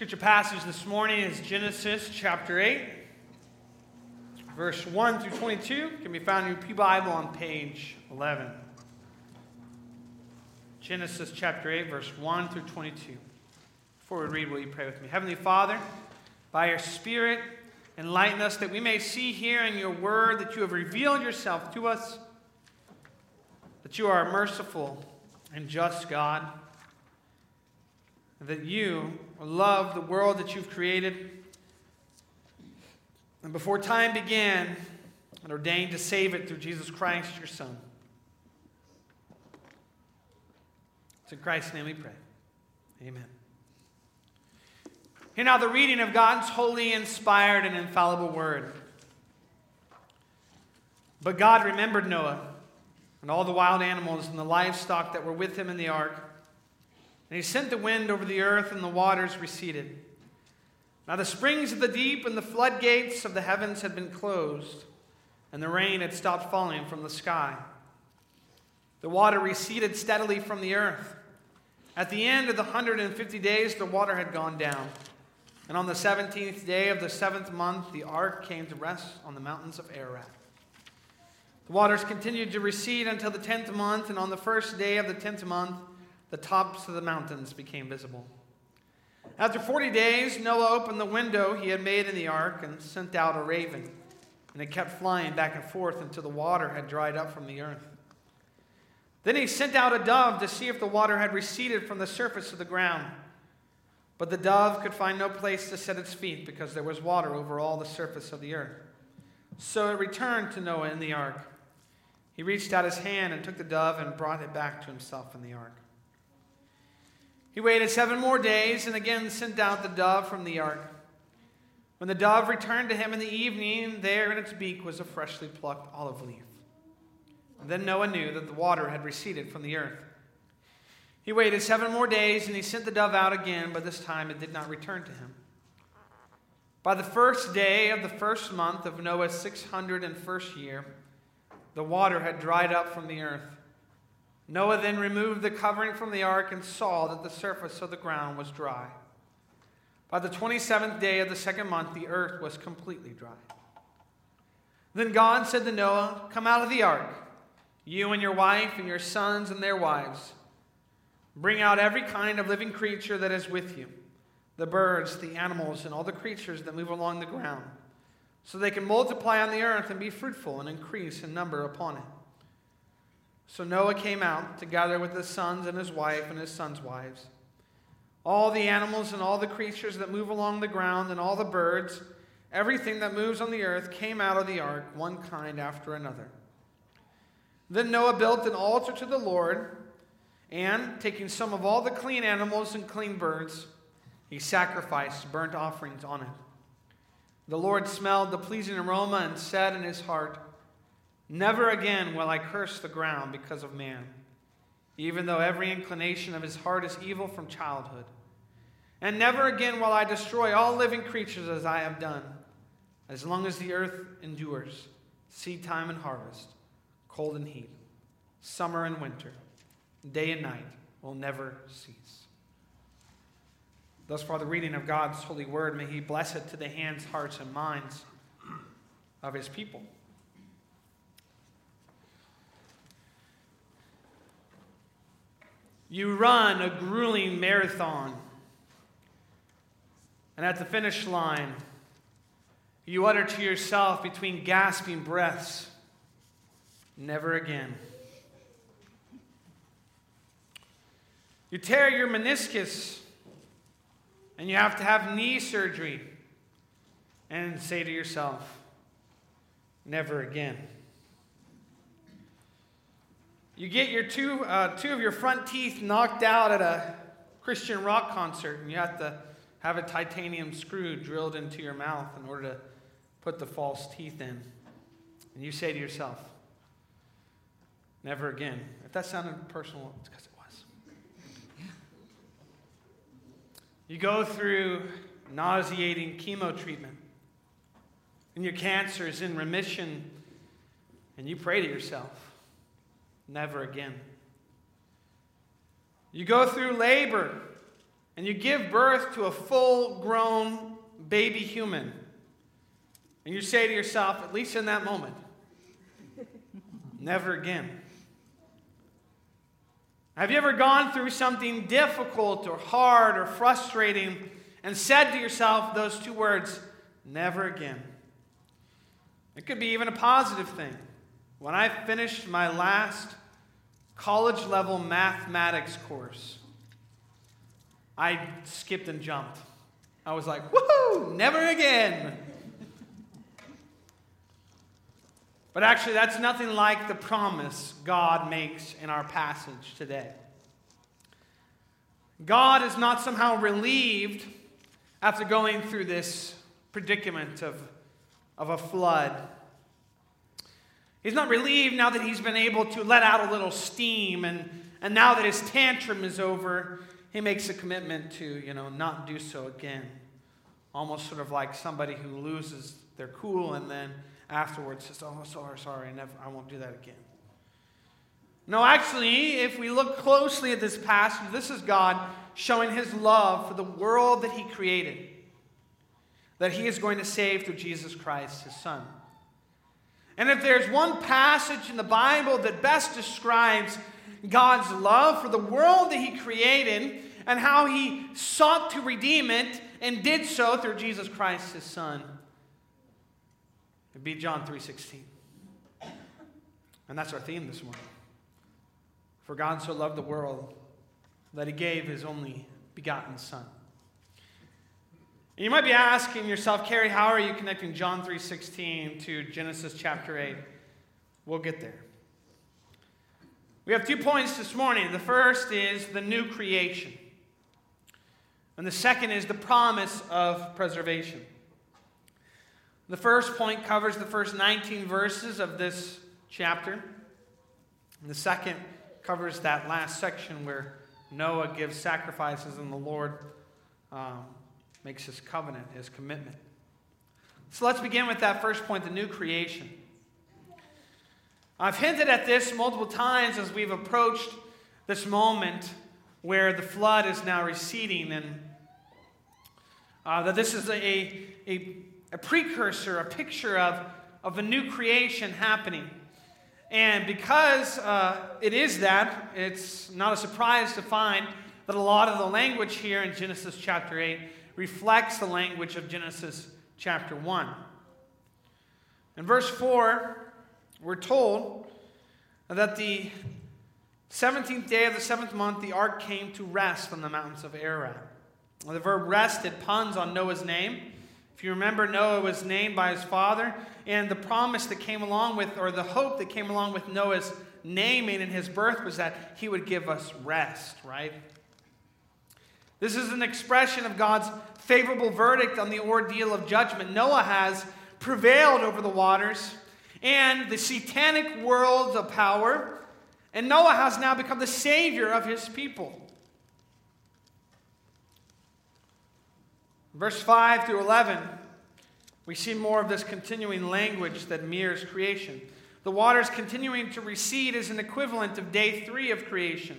Scripture passage this morning is Genesis chapter 8, verse 1 through 22. Can be found in your P Bible on page 11. Genesis chapter 8, verse 1 through 22. Before we read, will you pray with me? Heavenly Father, by your Spirit, enlighten us that we may see here in your word that you have revealed yourself to us, that you are a merciful and just God that you love the world that you've created. And before time began, and ordained to save it through Jesus Christ, your Son. It's in Christ's name we pray. Amen. Hear now the reading of God's holy, inspired, and infallible word. But God remembered Noah and all the wild animals and the livestock that were with him in the ark. And he sent the wind over the earth, and the waters receded. Now the springs of the deep and the floodgates of the heavens had been closed, and the rain had stopped falling from the sky. The water receded steadily from the earth. At the end of the 150 days, the water had gone down. And on the 17th day of the seventh month, the ark came to rest on the mountains of Ararat. The waters continued to recede until the 10th month, and on the first day of the 10th month, the tops of the mountains became visible. After 40 days, Noah opened the window he had made in the ark and sent out a raven, and it kept flying back and forth until the water had dried up from the earth. Then he sent out a dove to see if the water had receded from the surface of the ground. But the dove could find no place to set its feet because there was water over all the surface of the earth. So it returned to Noah in the ark. He reached out his hand and took the dove and brought it back to himself in the ark. He waited seven more days and again sent out the dove from the ark. When the dove returned to him in the evening, there in its beak was a freshly plucked olive leaf. And then Noah knew that the water had receded from the earth. He waited seven more days and he sent the dove out again, but this time it did not return to him. By the first day of the first month of Noah's 601st year, the water had dried up from the earth. Noah then removed the covering from the ark and saw that the surface of the ground was dry. By the 27th day of the second month, the earth was completely dry. Then God said to Noah, Come out of the ark, you and your wife and your sons and their wives. Bring out every kind of living creature that is with you the birds, the animals, and all the creatures that move along the ground, so they can multiply on the earth and be fruitful and increase in number upon it. So Noah came out together with his sons and his wife and his sons' wives. All the animals and all the creatures that move along the ground and all the birds, everything that moves on the earth, came out of the ark, one kind after another. Then Noah built an altar to the Lord, and taking some of all the clean animals and clean birds, he sacrificed burnt offerings on it. The Lord smelled the pleasing aroma and said in his heart, Never again will I curse the ground because of man, even though every inclination of his heart is evil from childhood. And never again will I destroy all living creatures as I have done, as long as the earth endures, seed time and harvest, cold and heat, summer and winter, day and night will never cease. Thus far, the reading of God's holy word, may He bless it to the hands, hearts, and minds of His people. You run a grueling marathon. And at the finish line, you utter to yourself between gasping breaths, never again. You tear your meniscus and you have to have knee surgery and say to yourself, never again. You get your two, uh, two of your front teeth knocked out at a Christian rock concert, and you have to have a titanium screw drilled into your mouth in order to put the false teeth in. And you say to yourself, never again. If that sounded personal, it's because it was. You go through nauseating chemo treatment, and your cancer is in remission, and you pray to yourself, Never again. You go through labor and you give birth to a full grown baby human. And you say to yourself, at least in that moment, never again. Have you ever gone through something difficult or hard or frustrating and said to yourself those two words, never again? It could be even a positive thing. When I finished my last college level mathematics course, I skipped and jumped. I was like, woohoo, never again. But actually, that's nothing like the promise God makes in our passage today. God is not somehow relieved after going through this predicament of, of a flood. He's not relieved now that he's been able to let out a little steam, and, and now that his tantrum is over, he makes a commitment to, you know, not do so again. Almost sort of like somebody who loses their cool and then afterwards says, Oh, sorry, sorry, I, never, I won't do that again. No, actually, if we look closely at this passage, this is God showing his love for the world that he created, that he is going to save through Jesus Christ, his son. And if there's one passage in the Bible that best describes God's love for the world that he created and how he sought to redeem it and did so through Jesus Christ, his son, It'd be John 3:16. And that's our theme this morning. For God so loved the world that he gave his only begotten son. And you might be asking yourself, Cary, how are you connecting John 3:16 to Genesis chapter 8? We'll get there. We have two points this morning. The first is the new creation. And the second is the promise of preservation. The first point covers the first 19 verses of this chapter. And the second covers that last section where Noah gives sacrifices and the Lord um, makes his covenant, his commitment. So let's begin with that first point the new creation. I've hinted at this multiple times as we've approached this moment where the flood is now receding and uh, that this is a, a a precursor, a picture of, of a new creation happening. And because uh, it is that, it's not a surprise to find that a lot of the language here in Genesis chapter 8 reflects the language of Genesis chapter 1. In verse 4, we're told that the 17th day of the seventh month, the ark came to rest on the mountains of Ararat. The verb rested puns on Noah's name. If you remember, Noah was named by his father, and the promise that came along with, or the hope that came along with Noah's naming and his birth was that he would give us rest, right? This is an expression of God's favorable verdict on the ordeal of judgment. Noah has prevailed over the waters and the satanic world of power, and Noah has now become the savior of his people. Verse 5 through 11, we see more of this continuing language that mirrors creation. The waters continuing to recede is an equivalent of day three of creation,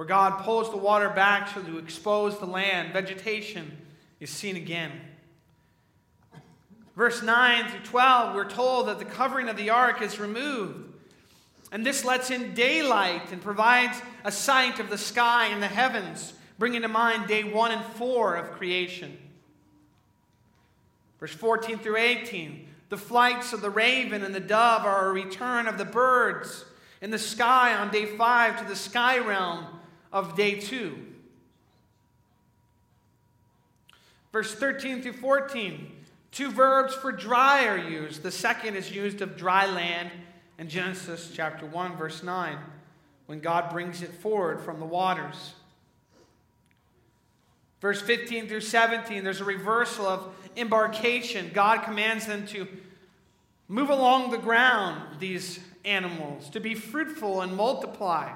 where God pulls the water back so to expose the land. Vegetation is seen again. Verse 9 through 12, we're told that the covering of the ark is removed. And this lets in daylight and provides a sight of the sky and the heavens bringing to mind day one and four of creation. Verse 14 through 18 the flights of the raven and the dove are a return of the birds in the sky on day five to the sky realm of day two. Verse 13 through 14, two verbs for dry are used. The second is used of dry land in Genesis chapter 1, verse 9, when God brings it forward from the waters. Verse 15 through 17, there's a reversal of embarkation. God commands them to move along the ground, these animals, to be fruitful and multiply.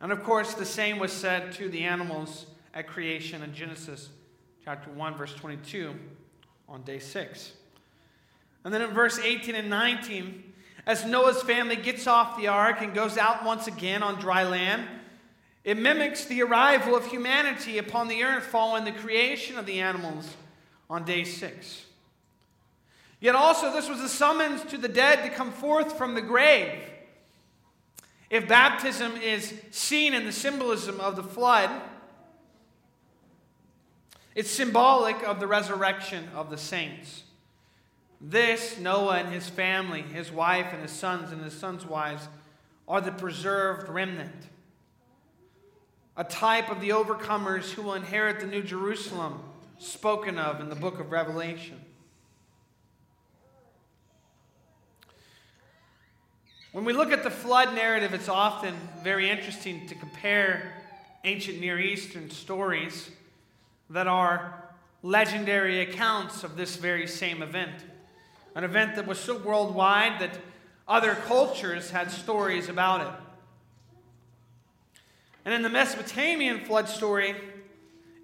And of course, the same was said to the animals at creation in Genesis chapter 1, verse 22, on day 6. And then in verse 18 and 19, as Noah's family gets off the ark and goes out once again on dry land, It mimics the arrival of humanity upon the earth following the creation of the animals on day six. Yet also, this was a summons to the dead to come forth from the grave. If baptism is seen in the symbolism of the flood, it's symbolic of the resurrection of the saints. This, Noah and his family, his wife and his sons and his sons' wives, are the preserved remnant. A type of the overcomers who will inherit the New Jerusalem spoken of in the book of Revelation. When we look at the flood narrative, it's often very interesting to compare ancient Near Eastern stories that are legendary accounts of this very same event. An event that was so worldwide that other cultures had stories about it. And in the Mesopotamian flood story,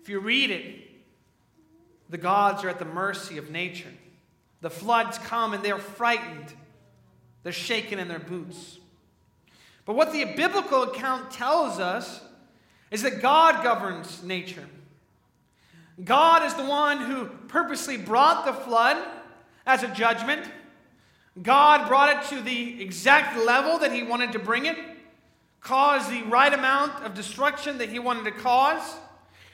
if you read it, the gods are at the mercy of nature. The floods come and they're frightened they're shaking in their boots. But what the biblical account tells us is that God governs nature. God is the one who purposely brought the flood as a judgment. God brought it to the exact level that He wanted to bring it, caused the right amount of destruction that He wanted to cause.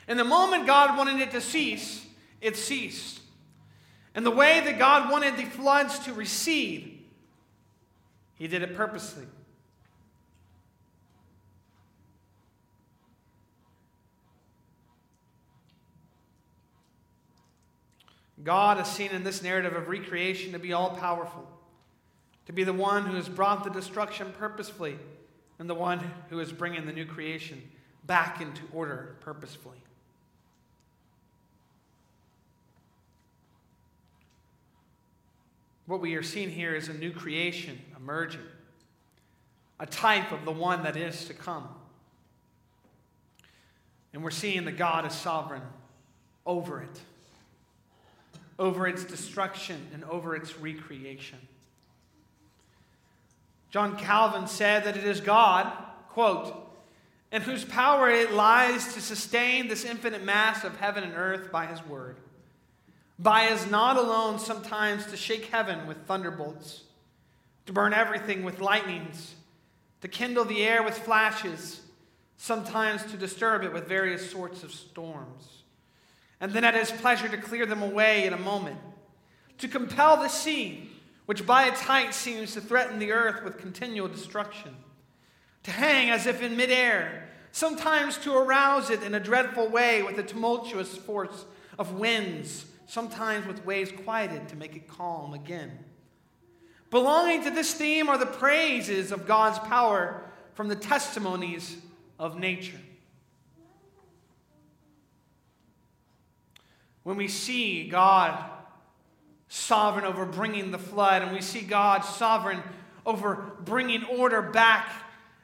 And the moment God wanted it to cease, it ceased. And the way that God wanted the floods to recede he did it purposely. God is seen in this narrative of recreation to be all powerful, to be the one who has brought the destruction purposefully, and the one who is bringing the new creation back into order purposefully. What we are seeing here is a new creation emerging, a type of the one that is to come. And we're seeing that God is sovereign over it, over its destruction, and over its recreation. John Calvin said that it is God, quote, in whose power it lies to sustain this infinite mass of heaven and earth by his word by his not alone sometimes to shake heaven with thunderbolts, to burn everything with lightnings, to kindle the air with flashes, sometimes to disturb it with various sorts of storms, and then at his pleasure to clear them away in a moment, to compel the sea, which by its height seems to threaten the earth with continual destruction, to hang as if in midair, sometimes to arouse it in a dreadful way with the tumultuous force of winds sometimes with waves quieted to make it calm again. Belonging to this theme are the praises of God's power from the testimonies of nature. When we see God sovereign over bringing the flood, and we see God sovereign over bringing order back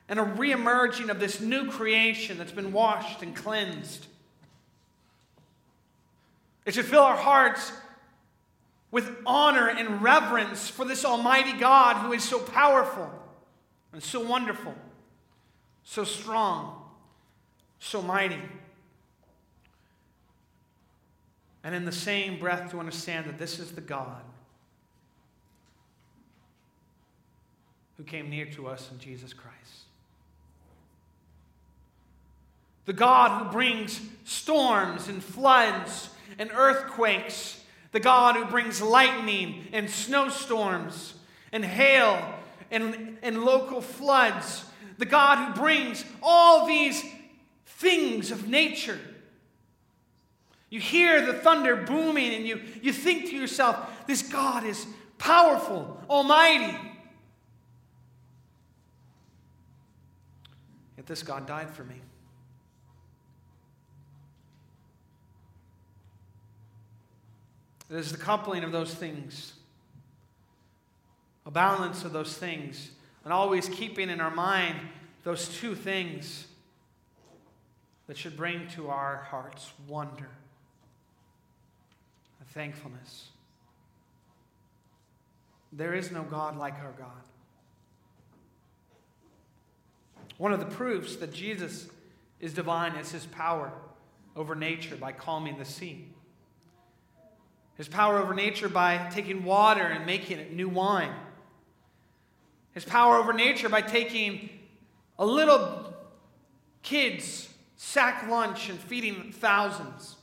and a reemerging of this new creation that's been washed and cleansed. It should fill our hearts with honor and reverence for this Almighty God who is so powerful and so wonderful, so strong, so mighty. And in the same breath, to understand that this is the God who came near to us in Jesus Christ. The God who brings storms and floods and earthquakes, the God who brings lightning and snowstorms and hail and, and local floods, the God who brings all these things of nature. You hear the thunder booming and you, you think to yourself, this God is powerful, almighty. Yet this God died for me. It is the coupling of those things, a balance of those things, and always keeping in our mind those two things that should bring to our hearts wonder and thankfulness. There is no God like our God. One of the proofs that Jesus is divine is his power over nature by calming the sea. His power over nature by taking water and making it new wine. His power over nature by taking a little kid's sack lunch and feeding thousands.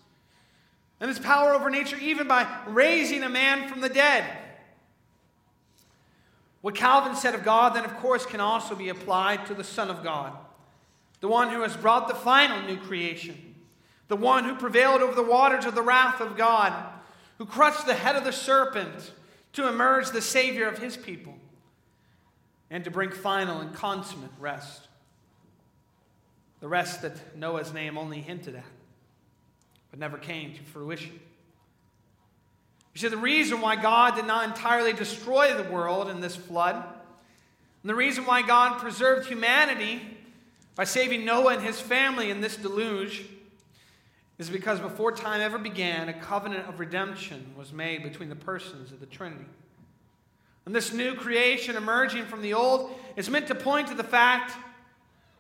And his power over nature even by raising a man from the dead. What Calvin said of God, then, of course, can also be applied to the Son of God, the one who has brought the final new creation, the one who prevailed over the waters of the wrath of God, who crushed the head of the serpent to emerge the Savior of his people, and to bring final and consummate rest. The rest that Noah's name only hinted at, but never came to fruition. You see, the reason why God did not entirely destroy the world in this flood, and the reason why God preserved humanity by saving Noah and his family in this deluge, is because before time ever began, a covenant of redemption was made between the persons of the Trinity. And this new creation emerging from the old is meant to point to the fact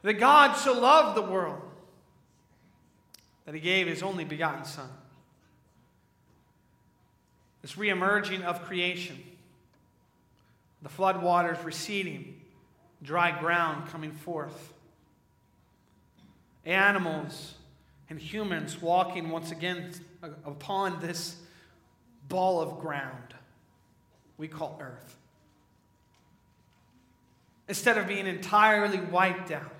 that God so loved the world that he gave his only begotten Son this reemerging of creation, the flood waters receding, dry ground coming forth, animals and humans walking once again upon this ball of ground we call earth. Instead of being entirely wiped out,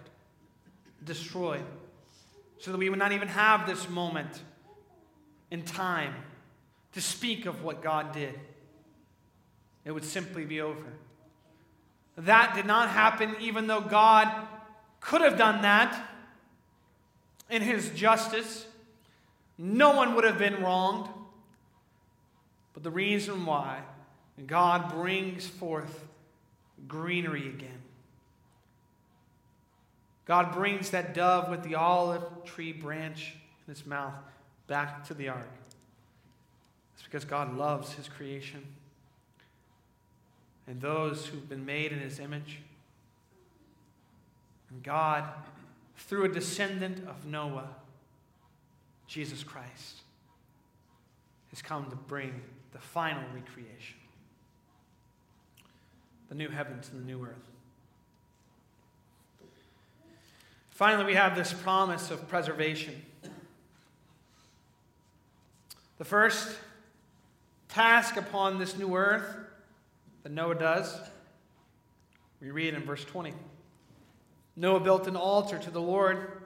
destroyed, so that we would not even have this moment in time to speak of what God did. It would simply be over. That did not happen, even though God could have done that in His justice. No one would have been wronged. But the reason why God brings forth greenery again. God brings that dove with the olive tree branch in its mouth back to the ark. It's because God loves his creation and those who've been made in his image. And God, through a descendant of Noah, Jesus Christ, has come to bring the final recreation the new heavens and the new earth. Finally, we have this promise of preservation. The first task upon this new earth that Noah does. We read in verse 20. Noah built an altar to the Lord,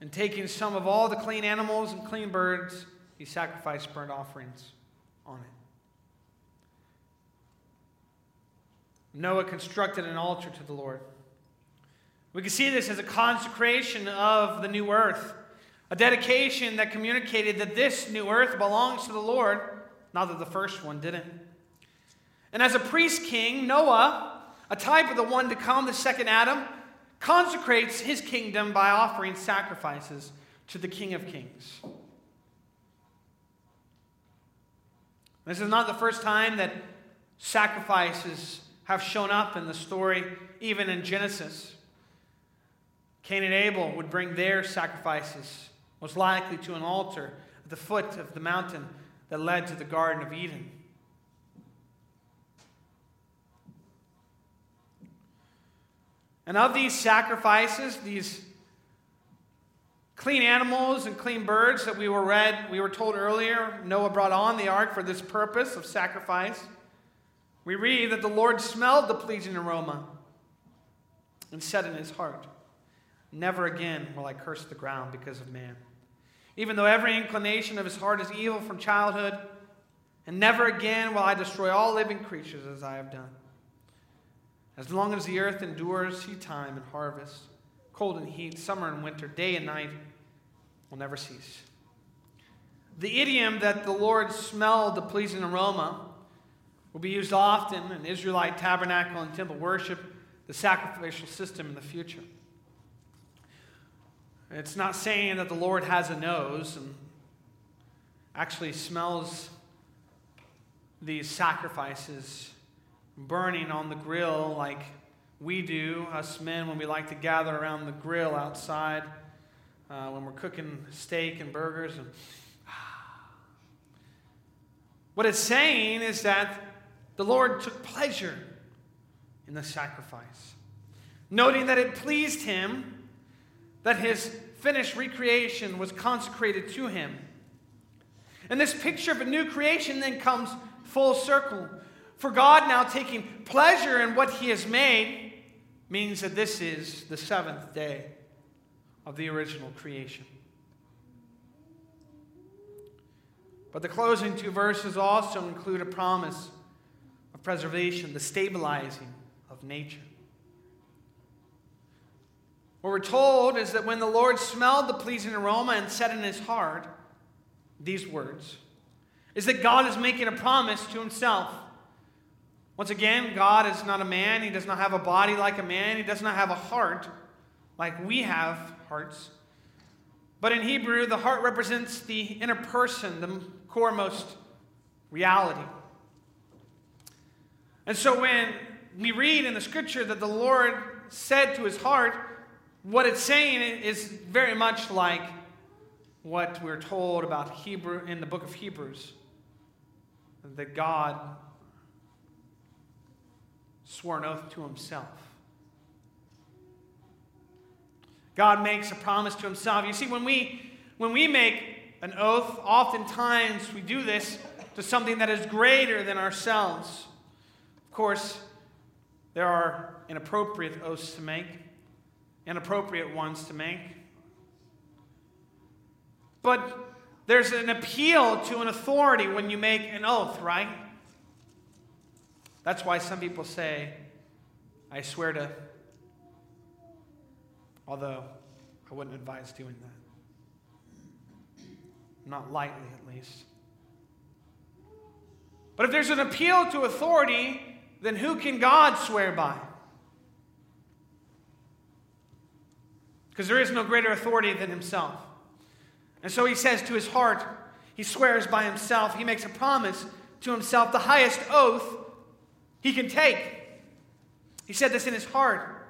and taking some of all the clean animals and clean birds, he sacrificed burnt offerings on it. Noah constructed an altar to the Lord. We can see this as a consecration of the new earth, a dedication that communicated that this new earth belongs to the Lord not that the first one didn't. And as a priest king, Noah, a type of the one to come, the second Adam, consecrates his kingdom by offering sacrifices to the King of Kings. This is not the first time that sacrifices have shown up in the story, even in Genesis. Cain and Abel would bring their sacrifices, most likely to an altar at the foot of the mountain that led to the Garden of Eden. And of these sacrifices, these clean animals and clean birds that we were read, we were told earlier, Noah brought on the ark for this purpose of sacrifice. We read that the Lord smelled the pleasing aroma and said in his heart, Never again will I curse the ground because of man even though every inclination of his heart is evil from childhood, and never again will I destroy all living creatures as I have done. As long as the earth endures seed time and harvest, cold and heat, summer and winter, day and night will never cease. The idiom that the Lord smelled the pleasing aroma will be used often in Israelite tabernacle and temple worship, the sacrificial system in the future. It's not saying that the Lord has a nose and actually smells these sacrifices burning on the grill like we do, us men, when we like to gather around the grill outside uh, when we're cooking steak and burgers. And, what it's saying is that the Lord took pleasure in the sacrifice, noting that it pleased him that his finished recreation was consecrated to him. And this picture of a new creation then comes full circle. For God now taking pleasure in what he has made means that this is the seventh day of the original creation. But the closing two verses also include a promise of preservation, the stabilizing of nature. What we're told is that when the Lord smelled the pleasing aroma and said in his heart these words, is that God is making a promise to himself. Once again, God is not a man. He does not have a body like a man. He does not have a heart like we have hearts. But in Hebrew, the heart represents the inner person, the coremost reality. And so when we read in the scripture that the Lord said to his heart, what it's saying is very much like what we're told about Hebrew in the book of Hebrews that God swore an oath to himself. God makes a promise to himself. You see, when we, when we make an oath, oftentimes we do this to something that is greater than ourselves. Of course, there are inappropriate oaths to make, inappropriate ones to make. But there's an appeal to an authority when you make an oath, right? That's why some people say, I swear to, although I wouldn't advise doing that. Not lightly, at least. But if there's an appeal to authority, then who can God swear by? Because there is no greater authority than himself. And so he says to his heart, he swears by himself, he makes a promise to himself, the highest oath he can take. He said this in his heart.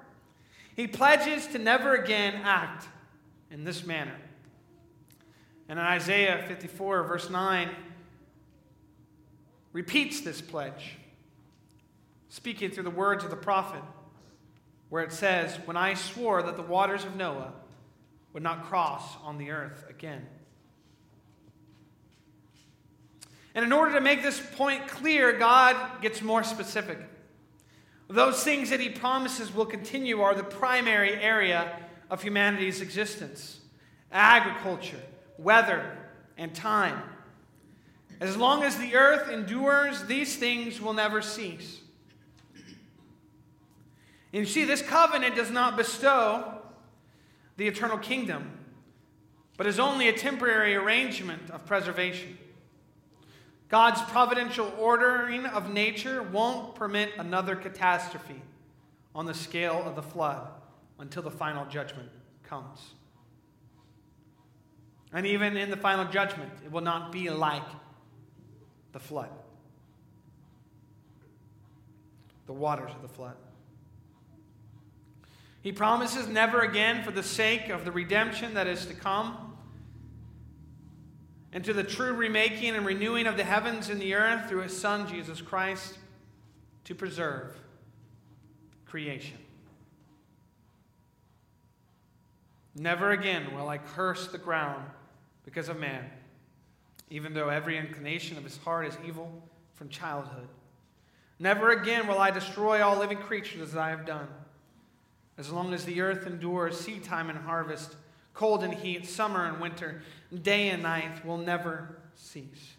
He pledges to never again act in this manner. And in Isaiah 54, verse 9, repeats this pledge, speaking through the words of the prophet, where it says, When I swore that the waters of Noah would not cross on the earth again. And in order to make this point clear, God gets more specific. Those things that he promises will continue are the primary area of humanity's existence agriculture, weather, and time. As long as the earth endures, these things will never cease. And you see, this covenant does not bestow the eternal kingdom, but is only a temporary arrangement of preservation. God's providential ordering of nature won't permit another catastrophe on the scale of the flood until the final judgment comes. And even in the final judgment, it will not be like the flood, the waters of the flood. He promises never again for the sake of the redemption that is to come and to the true remaking and renewing of the heavens and the earth through his Son, Jesus Christ, to preserve creation. Never again will I curse the ground because of man, even though every inclination of his heart is evil from childhood. Never again will I destroy all living creatures as I have done. As long as the earth endures, seed time and harvest, cold and heat, summer and winter, day and night will never cease.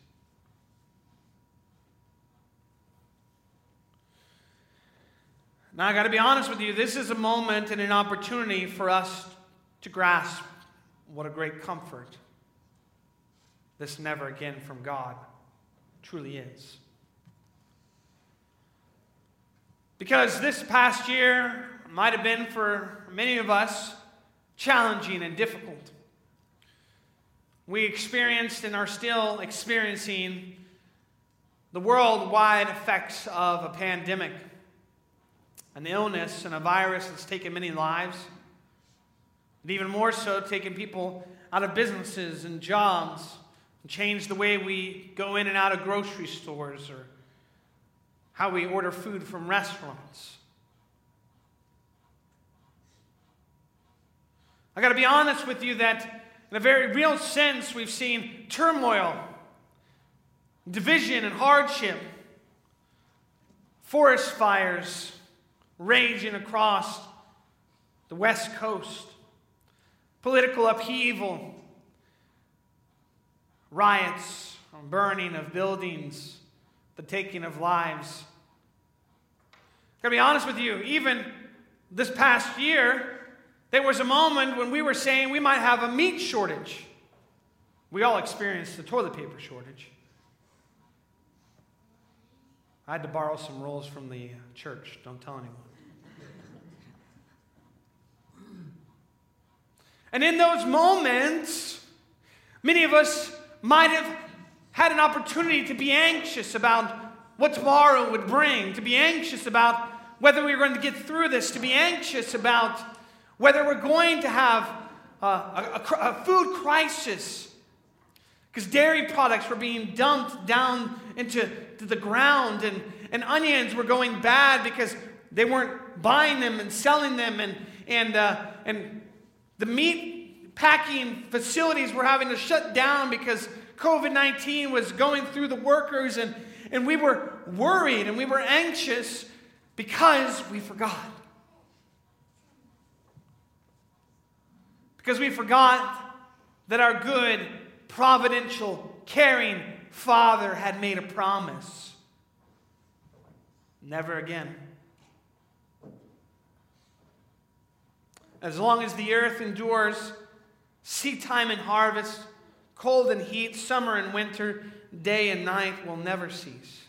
Now, I got to be honest with you, this is a moment and an opportunity for us to grasp what a great comfort this never again from God truly is. Because this past year might have been for many of us challenging and difficult. We experienced and are still experiencing the worldwide effects of a pandemic, an illness and a virus that's taken many lives. And even more so, taken people out of businesses and jobs and change the way we go in and out of grocery stores or how we order food from restaurants. I got to be honest with you that, in a very real sense, we've seen turmoil, division, and hardship, forest fires raging across the West Coast, political upheaval, riots, burning of buildings, the taking of lives. I gotta be honest with you, even this past year, there was a moment when we were saying we might have a meat shortage. We all experienced the toilet paper shortage. I had to borrow some rolls from the church. Don't tell anyone. And in those moments, many of us might have had an opportunity to be anxious about what tomorrow would bring, to be anxious about whether we were going to get through this, to be anxious about whether we're going to have a, a, a food crisis. Because dairy products were being dumped down into the ground, and, and onions were going bad because they weren't buying them and selling them, and, and, uh, and the meat packing facilities were having to shut down because COVID 19 was going through the workers, and, and we were worried and we were anxious because we forgot. Because we forgot that our good, providential, caring Father had made a promise. Never again. As long as the earth endures, seed time and harvest, cold and heat, summer and winter, day and night will never cease.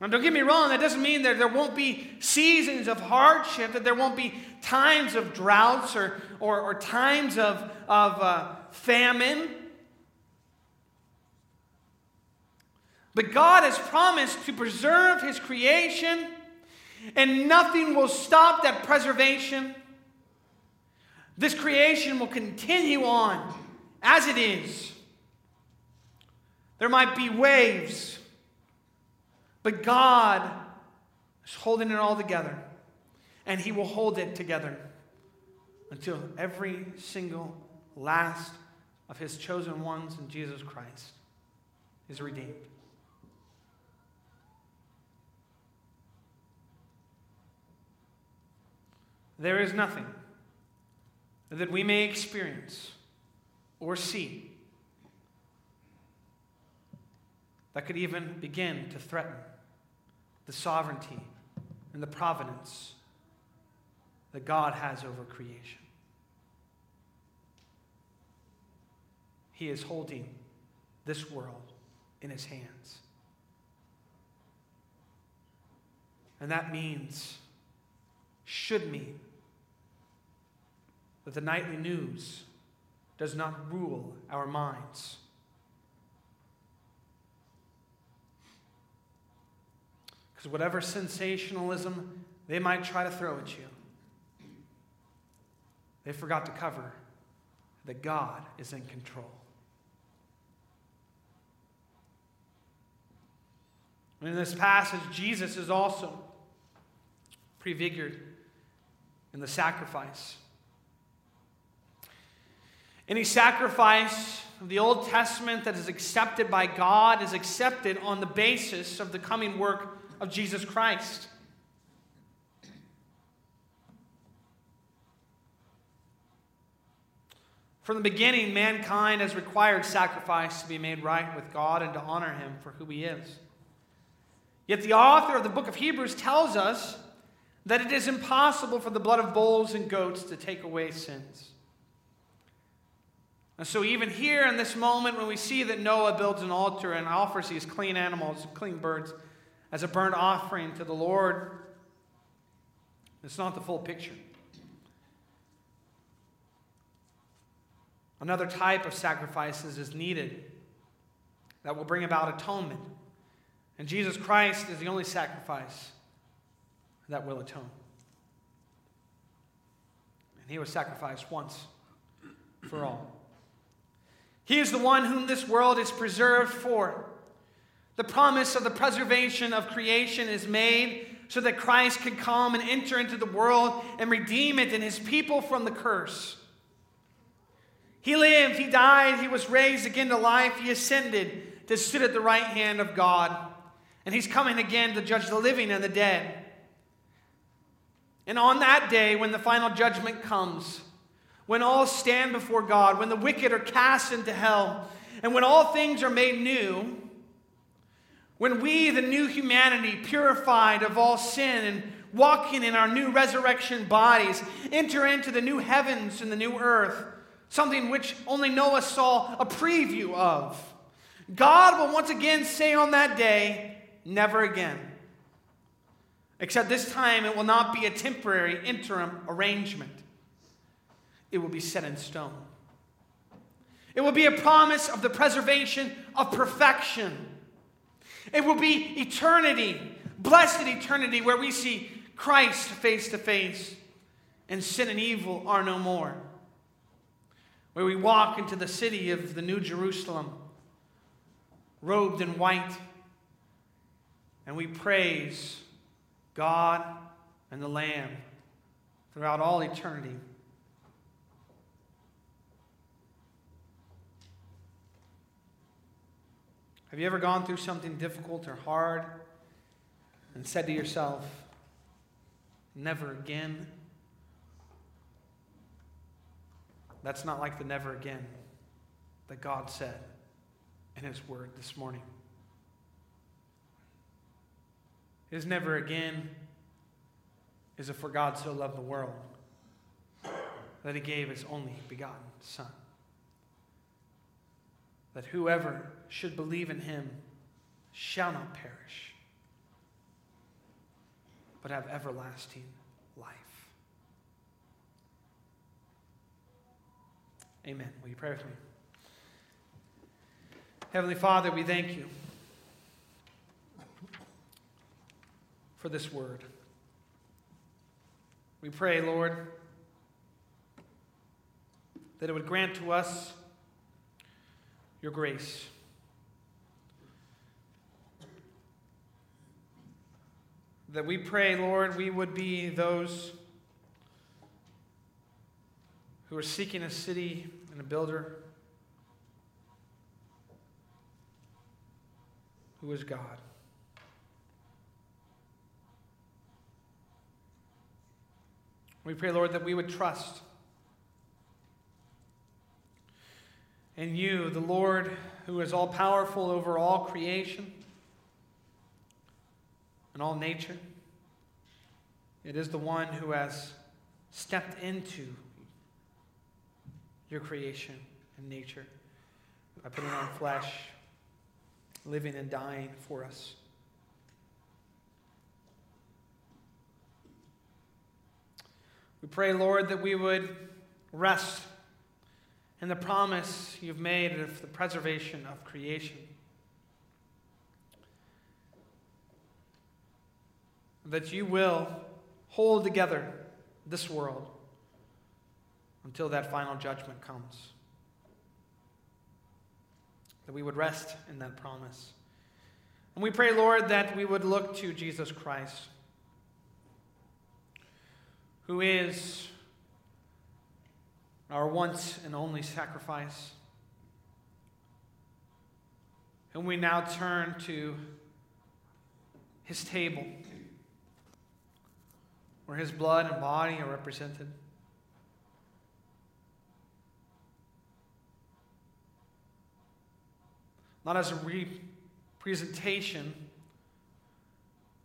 Now, don't get me wrong, that doesn't mean that there won't be seasons of hardship, that there won't be times of droughts or, or, or times of, of uh, famine. But God has promised to preserve His creation, and nothing will stop that preservation. This creation will continue on as it is. There might be waves but God is holding it all together, and He will hold it together until every single last of His chosen ones in Jesus Christ is redeemed. There is nothing that we may experience or see that could even begin to threaten the sovereignty and the providence that God has over creation. He is holding this world in his hands. And that means, should mean, that the nightly news does not rule our minds. Because whatever sensationalism they might try to throw at you, they forgot to cover that God is in control. in this passage, Jesus is also prefigured in the sacrifice. Any sacrifice of the Old Testament that is accepted by God is accepted on the basis of the coming work of Jesus Christ. From the beginning, mankind has required sacrifice to be made right with God and to honor Him for who He is. Yet the author of the book of Hebrews tells us that it is impossible for the blood of bulls and goats to take away sins. And so, even here in this moment, when we see that Noah builds an altar and offers these clean animals, clean birds, as a burnt offering to the Lord. It's not the full picture. Another type of sacrifices is needed that will bring about atonement. And Jesus Christ is the only sacrifice that will atone. And he was sacrificed once for all. He is the one whom this world is preserved for. The promise of the preservation of creation is made so that Christ can come and enter into the world and redeem it and his people from the curse. He lived, he died, he was raised again to life, he ascended to sit at the right hand of God. And he's coming again to judge the living and the dead. And on that day, when the final judgment comes, when all stand before God, when the wicked are cast into hell, and when all things are made new, when we, the new humanity, purified of all sin and walking in our new resurrection bodies, enter into the new heavens and the new earth, something which only Noah saw a preview of, God will once again say on that day, Never again. Except this time it will not be a temporary interim arrangement it will be set in stone. It will be a promise of the preservation of perfection. It will be eternity, blessed eternity, where we see Christ face to face and sin and evil are no more. Where we walk into the city of the New Jerusalem, robed in white, and we praise God and the Lamb throughout all eternity. Have you ever gone through something difficult or hard and said to yourself, never again? That's not like the never again that God said in His Word this morning. His never again is a for God so loved the world that He gave His only begotten Son that whoever should believe in him shall not perish, but have everlasting life. Amen. Will you pray with me? Heavenly Father, we thank you for this word. We pray, Lord, that it would grant to us your grace. That we pray, Lord, we would be those who are seeking a city and a builder who is God. We pray, Lord, that we would trust and you, the Lord who is all powerful over all creation and all nature. It is the one who has stepped into your creation and nature by putting on flesh, living and dying for us. We pray, Lord, that we would rest in the promise you've made of the preservation of creation. That you will hold together this world until that final judgment comes. That we would rest in that promise. And we pray, Lord, that we would look to Jesus Christ, who is our once and only sacrifice. And we now turn to his table, where his blood and body are represented. Not as a representation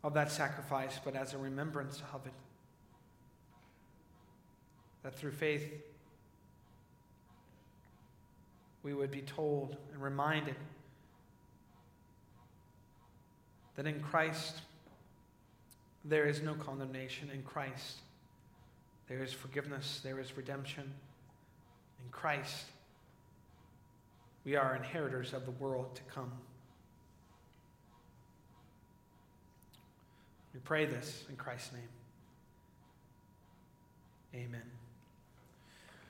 of that sacrifice, but as a remembrance of it. That through faith, we would be told and reminded that in Christ there is no condemnation in Christ. There is forgiveness. There is redemption in Christ. We are inheritors of the world to come. We pray this in Christ's name. Amen.